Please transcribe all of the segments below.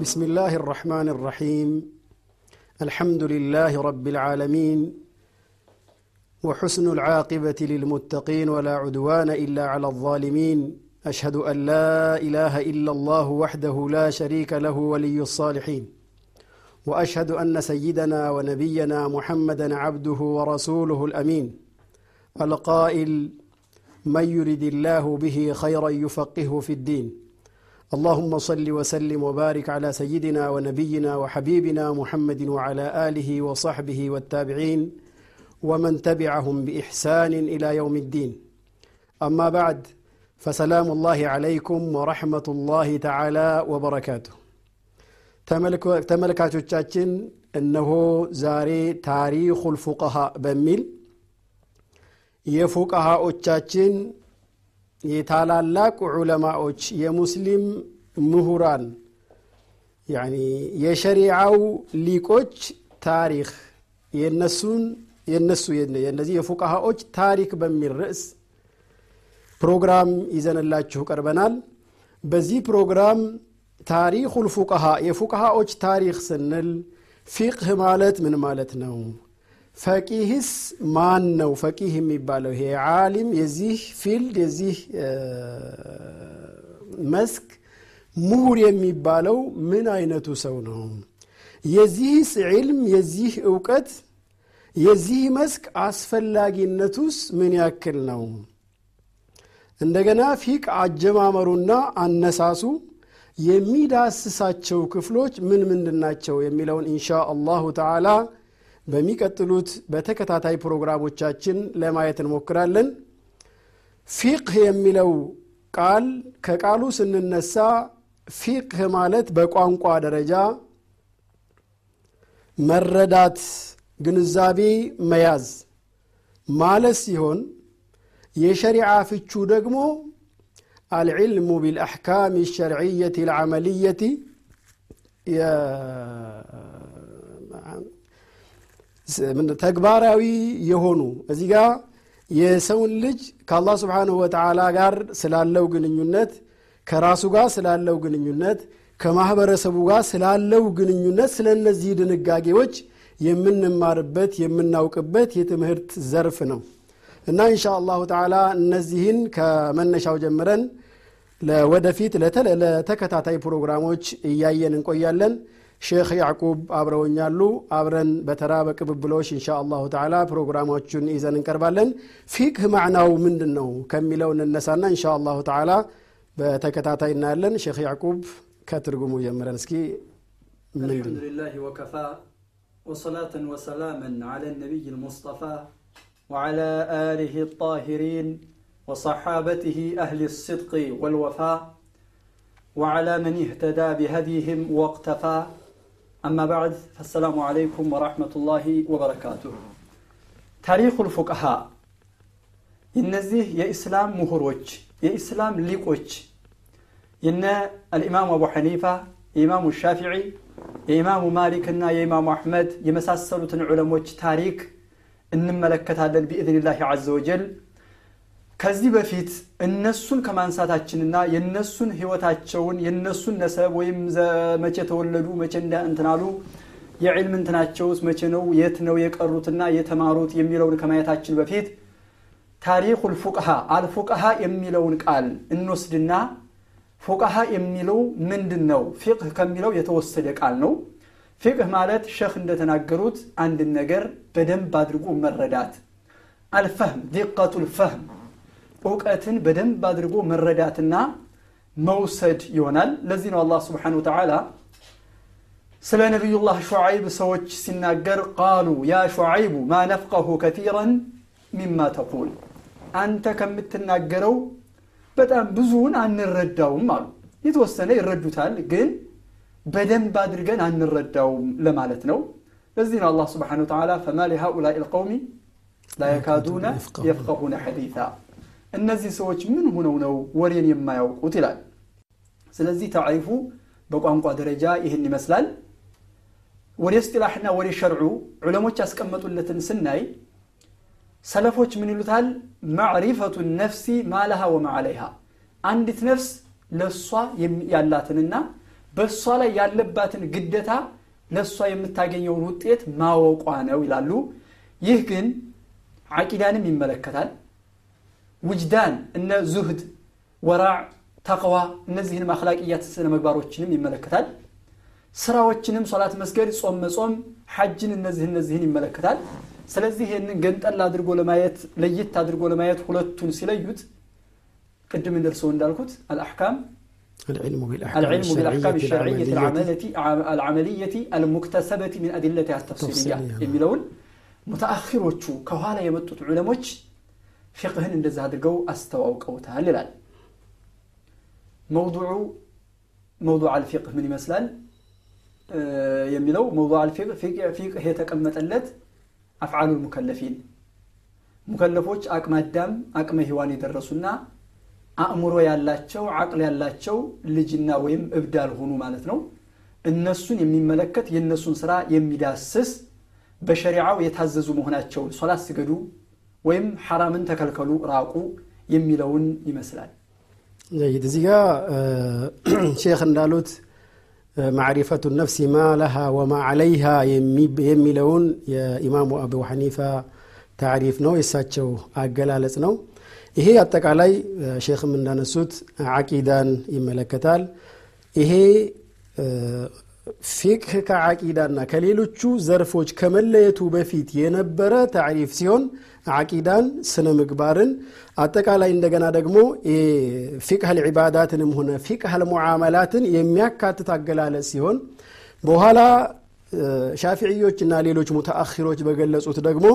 بسم الله الرحمن الرحيم. الحمد لله رب العالمين وحسن العاقبة للمتقين ولا عدوان إلا على الظالمين. أشهد أن لا إله إلا الله وحده لا شريك له ولي الصالحين. وأشهد أن سيدنا ونبينا محمدا عبده ورسوله الأمين. القائل من يرد الله به خيرا يفقهه في الدين. اللهم صل وسلم وبارك على سيدنا ونبينا وحبيبنا محمد وعلى آله وصحبه والتابعين ومن تبعهم بإحسان إلى يوم الدين أما بعد فسلام الله عليكم ورحمة الله تعالى وبركاته ተመልካቾቻችን እነሆ ዛሬ ታሪኩል ፉቀሃ በሚል የፉቀሃዎቻችን የታላላቅ ዑለማዎች የሙስሊም ምሁራን ያኒ የሸሪዓው ሊቆች ታሪክ የነሱን የነሱ የነዚህ የፉቀሃዎች ታሪክ በሚል ርዕስ ፕሮግራም ይዘንላችሁ ቀርበናል። በዚህ ፕሮግራም ታሪኩል ፉቀሃ የፉቀሃዎች ታሪክ ስንል ፊቅህ ማለት ምን ማለት ነው ፈቂህስ ማን ነው فقيه የሚባለው ይሄ عالم የዚህ field የዚህ መስክ ምሁር የሚባለው ምን አይነቱ ሰው ነው? የዚህስ علم የዚህ እውቀት የዚህ መስክ አስፈላጊነቱስ ምን ያክል ነው? እንደገና فقه አጀማመሩና አነሳሱ የሚዳስሳቸው ክፍሎች ምን ምንድን ናቸው? የሚለውን إن شاء الله تعالى በሚቀጥሉት በተከታታይ ፕሮግራሞቻችን ለማየት እንሞክራለን። ፊቅህ የሚለው ቃል ከቃሉ ስንነሳ ፊቅህ ማለት በቋንቋ ደረጃ መረዳት ግንዛቤ መያዝ ማለት ሲሆን የሸሪዓ ፍቹ ደግሞ አልዕልሙ ቢልአሕካም ሸርዕየት ልዓመልየት ተግባራዊ የሆኑ እዚህ ጋ የሰውን ልጅ ከአላህ ስብሓንሁ ወተዓላ ጋር ስላለው ግንኙነት ከራሱ ጋር ስላለው ግንኙነት ከማህበረሰቡ ጋር ስላለው ግንኙነት ስለ እነዚህ ድንጋጌዎች የምንማርበት የምናውቅበት የትምህርት ዘርፍ ነው። እና እንሻ አላሁ ተዓላ እነዚህን ከመነሻው ጀምረን ወደፊት ለተከታታይ ፕሮግራሞች እያየን እንቆያለን ሼክ ያዕቁብ አብረውኛሉ አብረን በተራ በቅብብሎች እንሻ አላሁ ተዓላ ፕሮግራሞቹን ይዘን እንቀርባለን ፊቅህ ማዕናው ምንድን ነው ከሚለው እንነሳና እንሻ አላሁ ተዓላ በተከታታይ እናያለን ሼክ ያዕቁብ ከትርጉሙ ጀምረን እስኪ الحمد لله وكفى وصلاة وسلاما على النبي المصطفى وعلى آله الطاهرين وصحابته أهل الصدق والوفاء وعلى من اهتدى بهديهم واقتفى أما بعد فالسلام عليكم ورحمة الله وبركاته تاريخ الفقهاء እነዚህ የኢስላም ምሁሮች የኢስላም ሊቆች የነ አልኢማሙ አቡ ሐኒፋ የኢማሙ ሻፊዒ የኢማሙ ማሊክ እና የኢማሙ አሕመድ የመሳሰሉትን ዑለሞች ታሪክ እንመለከታለን ቢኢዝኒላህ አዘ ወጀል ከዚህ በፊት እነሱን ከማንሳታችንና የነሱን ህይወታቸውን የነሱን ነሰብ ወይም መቼ ተወለዱ መቼ እንትናሉ የዕልም እንትናቸውስ መቼ ነው የት ነው የቀሩትና የተማሩት የሚለውን ከማየታችን በፊት ታሪኩ ልፉቅሃ አልፉቅሃ የሚለውን ቃል እንወስድና ፉቅሃ የሚለው ምንድን ነው ፊቅህ ከሚለው የተወሰደ ቃል ነው። ፊቅህ ማለት ሸህ እንደተናገሩት አንድን ነገር በደንብ አድርጎ መረዳት። አልፈህም ዲቀቱ ልፈህም እውቀትን በደንብ አድርጎ መረዳትና መውሰድ ይሆናል። ለዚህ ነው አላህ ስብሓን ወተዓላ ስለ ነቢዩላህ ሹዓይብ ሰዎች ሲናገር ቃሉ ያ ሹዓይቡ ማ ነፍቀሁ ከቲራን ሚማ ተቁል አንተ ከምትናገረው በጣም ብዙውን አንረዳውም አሉ። የተወሰነ ይረዱታል ግን በደንብ አድርገን አንረዳውም ለማለት ነው። ለዚህ ነው አላህ ስብሓን ወተዓላ ፈማ ሊሃኡላኢ ልቀውሚ ላ የካዱነ የፍቀሁነ ሐዲታ እነዚህ ሰዎች ምን ሆነው ነው ወሬን የማያውቁት ይላል። ስለዚህ ታሪፉ በቋንቋ ደረጃ ይህን ይመስላል። ወደ እስጢላሕና ወደ ሸርዑ ዑለሞች ያስቀመጡለትን ስናይ ሰለፎች ምን ይሉታል? ማዕሪፈቱ ነፍሲ ማለሃ ወማ አለይሃ አንዲት ነፍስ ለእሷ ያላትንና በእሷ ላይ ያለባትን ግደታ ለእሷ የምታገኘውን ውጤት ማወቋ ነው ይላሉ። ይህ ግን አቂዳንም ይመለከታል ውጅዳን እነ ዙህድ ወራዕ ተቅዋ እነዚህንም አክላቅያት ስነ ምግባሮችንም ይመለከታል ስራዎችንም ሶላት መስገድ ጾም መጾም ሐጅን እነዚህ እነዚህን ይመለከታል ስለዚህ ይህንን ገንጠል አድርጎ ለማየት ለየት አድርጎ ለማየት ሁለቱን ሲለዩት ቅድም እንደርሰው እንዳልኩት አልአሕካም العلم بالأحكام العلم بالأحكام الشرعية العملية العملية العملية المكتسبة من أدلتها التفصيلية تفصيلية. የሚለውን ሙተአኺሮቹ ከኋላ የመጡት ዑለሞች ፊቅህን እንደዛ አድርገው አስተዋውቀውታል ይላል። መውዱዑ መውዱዕ አልፊቅህ ምን ይመስላል? የሚለው መውዱዕ አልፊቅህ ፊቅህ የተቀመጠለት አፍዓሉ ሙከለፊን ሙከለፎች አቅመ አዳም አቅመ ሔዋን የደረሱና አእምሮ ያላቸው አቅል ያላቸው ልጅና ወይም እብድ ያልሆኑ ማለት ነው። እነሱን የሚመለከት የእነሱን ስራ የሚዳስስ በሸሪዓው የታዘዙ መሆናቸውን ሶላት ስገዱ ወይም ሐራምን ተከልከሉ ራቁ የሚለውን ይመስላል። ዘይድ እዚህ ጋ ሼክ እንዳሉት ማዕሪፈቱ ነፍሲ ማ ለሃ ወማ ዓለይሃ የሚለውን የኢማሙ አቡ ሐኒፋ ታሪፍ ነው የእሳቸው አገላለጽ ነው። ይሄ አጠቃላይ ሼክም እንዳነሱት ዓቂዳን ይመለከታል። ይሄ ፊቅህ ከዓቂዳና ከሌሎቹ ዘርፎች ከመለየቱ በፊት የነበረ ታሪፍ ሲሆን ዓቂዳን ስነ ምግባርን አጠቃላይ እንደገና ደግሞ ፊቅህ ልዕባዳትንም ሆነ ፊቅህ ልሙዓመላትን የሚያካትት አገላለጽ ሲሆን በኋላ ሻፊዕዮችና ሌሎች ሙተአኪሮች በገለጹት ደግሞ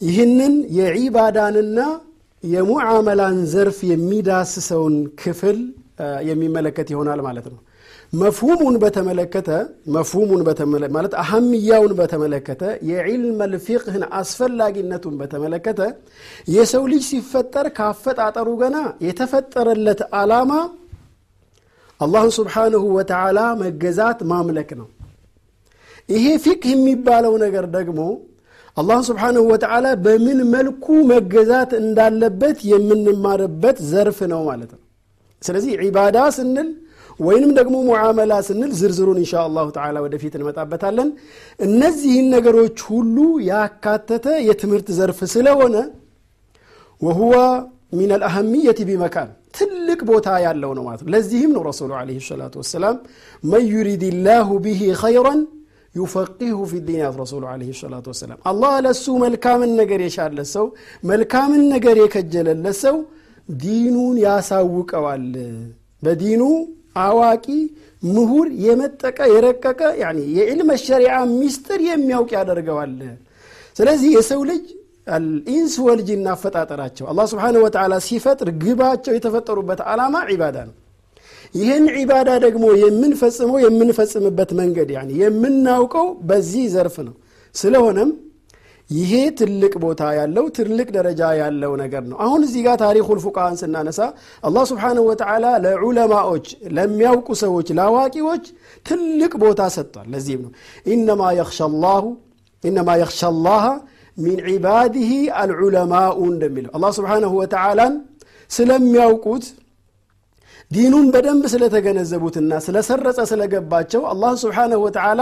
ይህንን የዒባዳንና የሙዓመላን ዘርፍ የሚዳስሰውን ክፍል የሚመለከት ይሆናል ማለት ነው መፍሁሙን በተመለከተ መፍሁሙን ማለት አህምያውን በተመለከተ የዒልም ልፊቅህን አስፈላጊነቱን በተመለከተ የሰው ልጅ ሲፈጠር ካፈጣጠሩ ገና የተፈጠረለት ዓላማ አላህን ስብሓንሁ ወተዓላ መገዛት ማምለክ ነው። ይሄ ፊቅህ የሚባለው ነገር ደግሞ አላህን ስብሓንሁ ወተዓላ በምን መልኩ መገዛት እንዳለበት የምንማርበት ዘርፍ ነው ማለት ነው። ስለዚህ ዒባዳ ስንል ወይንም ደግሞ ሙዓመላ ስንል ዝርዝሩን እንሻ አላሁ ተዓላ ወደፊት እንመጣበታለን። እነዚህን ነገሮች ሁሉ ያካተተ የትምህርት ዘርፍ ስለሆነ وهو من الأهمية بمكان ትልቅ ቦታ ያለው ነው ማለት ነው። ለዚህም ነው رسول عليه الصلاة والسلام من يرد الله به خيرا يفقهه في الدين ያሉት رسول عليه الصلاة والسلام። አላህ ለሱ መልካምን ነገር የሻለት ሰው መልካምን ነገር የከጀለለት ሰው ዲኑን ያሳውቀዋል። በዲኑ አዋቂ ምሁር የመጠቀ የረቀቀ የ علم الشريعة ሚስጥር የሚያውቅ ያደርገዋል። ስለዚህ የሰው ልጅ አልኢንስ ወልጅና አፈጣጠራቸው። አላህ ስብሓን ወተዓላ ሲፈጥር ግባቸው የተፈጠሩበት ዓላማ ዒባዳ ነው። ይህን ዒባዳ ደግሞ የምንፈጽመው የምንፈጽምበት መንገድ የምናውቀው በዚህ ዘርፍ ነው። ስለሆነም ይሄ ትልቅ ቦታ ያለው ትልቅ ደረጃ ያለው ነገር ነው። አሁን እዚህ ጋር ታሪኩል ፉቃሃን ስናነሳ አላህ ስብሓንሁ ወተዓላ ለዑለማዎች ለሚያውቁ ሰዎች ለአዋቂዎች ትልቅ ቦታ ሰጥቷል። ለዚህም ነው ኢነማ የኽሻ ላሁ ኢነማ ሚን ዒባድህ አልዑለማኡ እንደሚለው አላህ ስብሓንሁ ወተዓላን ስለሚያውቁት ዲኑን በደንብ ስለተገነዘቡትና ስለሰረጸ ስለገባቸው አላህ ስብሓንሁ ወተዓላ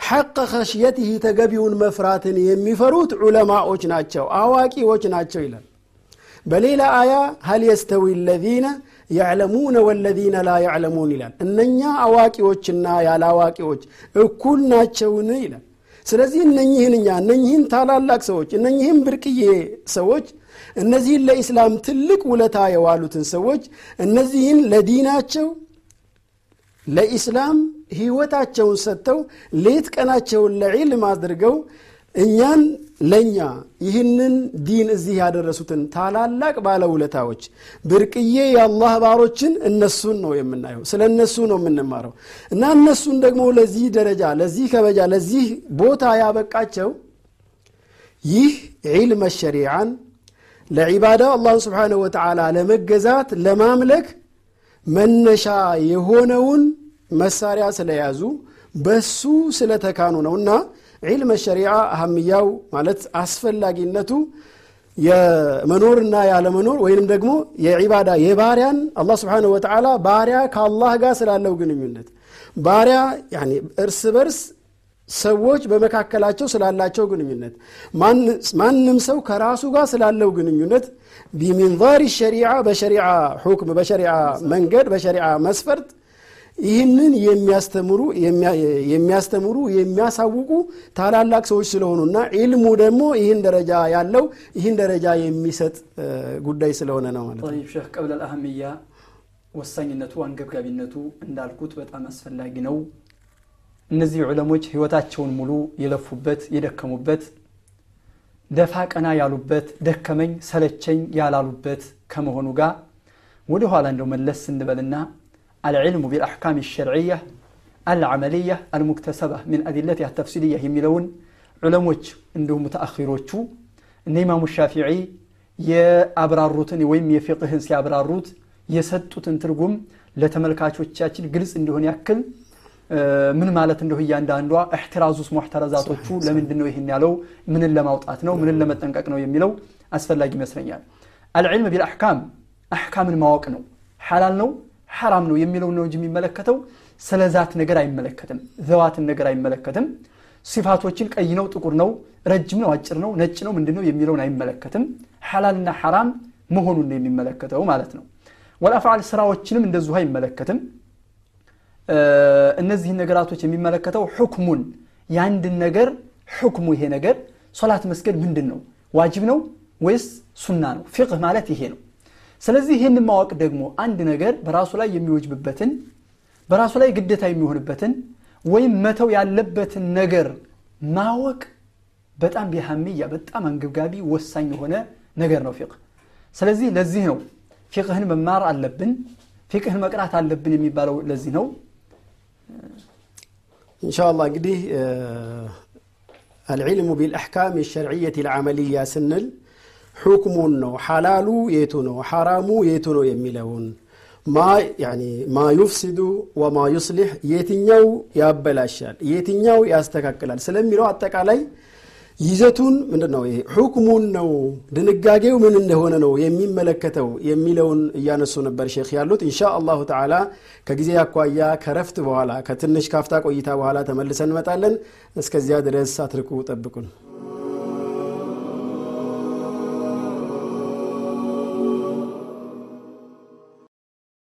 ሐቀ ኸሽየትህ ተገቢውን መፍራትን የሚፈሩት ዑለማዎች ናቸው አዋቂዎች ናቸው ይላል። በሌላ አያ ሀል የስተዊ ለዚነ ያዕለሙነ ወለዚነ ላ ያዕለሙን ይላል። እነኛ አዋቂዎችና ያለ አዋቂዎች እኩል ናቸውን ይላል። ስለዚህ እነኝህን እኛ እነኝህን ታላላቅ ሰዎች እነኝህን ብርቅዬ ሰዎች እነዚህን ለኢስላም ትልቅ ውለታ የዋሉትን ሰዎች እነዚህን ለዲናቸው ለኢስላም ህይወታቸውን ሰጥተው ሌት ቀናቸውን ለዒልም አድርገው እኛን ለእኛ ይህንን ዲን እዚህ ያደረሱትን ታላላቅ ባለውለታዎች ብርቅዬ የአላህ ባሮችን እነሱን ነው የምናየው ስለ እነሱ ነው የምንማረው። እና እነሱን ደግሞ ለዚህ ደረጃ ለዚህ ከበጃ ለዚህ ቦታ ያበቃቸው ይህ ዒልመ ሸሪዓን ለዒባዳው አላህን ስብሓንሁ ወተዓላ ለመገዛት ለማምለክ መነሻ የሆነውን መሳሪያ ስለያዙ በሱ ስለተካኑ ነው እና ዒልመ ሸሪዓ አህምያው ማለት አስፈላጊነቱ የመኖርና ያለመኖር ወይንም ደግሞ የዒባዳ የባሪያን አላህ ስብሓነሁ ወተዓላ ባሪያ ከአላህ ጋር ስላለው ግንኙነት ባሪያ እርስ በርስ ሰዎች በመካከላቸው ስላላቸው ግንኙነት ማንም ሰው ከራሱ ጋር ስላለው ግንኙነት ቢሚንዛሪ ሸሪዓ በሸሪዓ ሁክም በሸሪዓ መንገድ በሸሪዓ መስፈርት ይህንን የሚያስተምሩ የሚያስተምሩ የሚያሳውቁ ታላላቅ ሰዎች ስለሆኑና ዒልሙ ደግሞ ይህን ደረጃ ያለው ይህን ደረጃ የሚሰጥ ጉዳይ ስለሆነ ነው ማለት ነው። ሼህ ቀብለ አልአህምያ ወሳኝነቱ አንገብጋቢነቱ እንዳልኩት በጣም አስፈላጊ ነው። እነዚህ ዑለሞች ህይወታቸውን ሙሉ የለፉበት የደከሙበት ደፋ ቀና ያሉበት ደከመኝ ሰለቸኝ ያላሉበት ከመሆኑ ጋር ወደ ኋላ እንደው መለስ እንበልና العلم بالأحكام الشرعية العملية المكتسبة من أدلتها التفصيلية የሚለውን ዑለሞች እንዲሁም ሙተአኺሮቹ እነ ኢማሙ ሻፊዒ የአብራሩትን ወይም የፊቅህን ሲያብራሩት የሰጡትን ትርጉም ለተመልካቾቻችን ግልጽ እንዲሆን ያክል ምን ማለት እንደሁ እያንዳንዷ እሕትራዙስ ሙሕተረዛቶቹ ለምንድን ነው ይህን ያለው ምንን ለማውጣት ነው ምንን ለመጠንቀቅ ነው የሚለው አስፈላጊ ይመስለኛል አልዕልም ቢልአሕካም አሕካምን ማወቅ ነው ሓላል ነው ሐራም ነው የሚለው ነው እንጂ የሚመለከተው። ስለ ዛት ነገር አይመለከትም ዘዋትን ነገር አይመለከትም። ሲፋቶችን ቀይ ነው ጥቁር ነው ረጅም ነው አጭር ነው ነጭ ነው ምንድን የሚለውን አይመለከትም። ሐላልና ሐራም መሆኑን የሚመለከተው ማለት ነው። ወልአፍዓል ስራዎችንም እንደዚሁ አይመለከትም። እነዚህን ነገራቶች የሚመለከተው ሕክሙን የአንድን ነገር ሕክሙ ይሄ ነገር። ሶላት መስገድ ምንድን ነው? ዋጅብ ነው ወይስ ሱና ነው? ፊቅህ ማለት ይሄ ነው ስለዚህ ይህን ማወቅ ደግሞ አንድ ነገር በራሱ ላይ የሚወጅብበትን በራሱ ላይ ግዴታ የሚሆንበትን ወይም መተው ያለበትን ነገር ማወቅ በጣም ቢሃሚያ በጣም አንገብጋቢ ወሳኝ የሆነ ነገር ነው ፊቅህ። ስለዚህ ለዚህ ነው ፊቅህን መማር አለብን ፊቅህን መቅራት አለብን የሚባለው ለዚህ ነው። ኢንሻአላህ እንግዲህ አልዕልሙ ቢልአሕካም የሸርዕየት ልዓመልያ ስንል ሑክሙን ነው። ሓላሉ የቱ ነው? ሓራሙ የቱ ነው የሚለውን ማ ዩፍሲዱ ወማ ዩስሊሕ የትኛው ያበላሻል የትኛው ያስተካክላል ስለሚለው አጠቃላይ ይዘቱን ምንድን ነው ይሄ ሑክሙን ነው ድንጋጌው ምን እንደሆነ ነው የሚመለከተው የሚለውን እያነሱ ነበር ሼክ ያሉት። እንሻ አላሁ ተዓላ ከጊዜ አኳያ ከረፍት በኋላ ከትንሽ ካፍታ ቆይታ በኋላ ተመልሰን እንመጣለን። እስከዚያ ድረስ አትርቁ ጠብቁን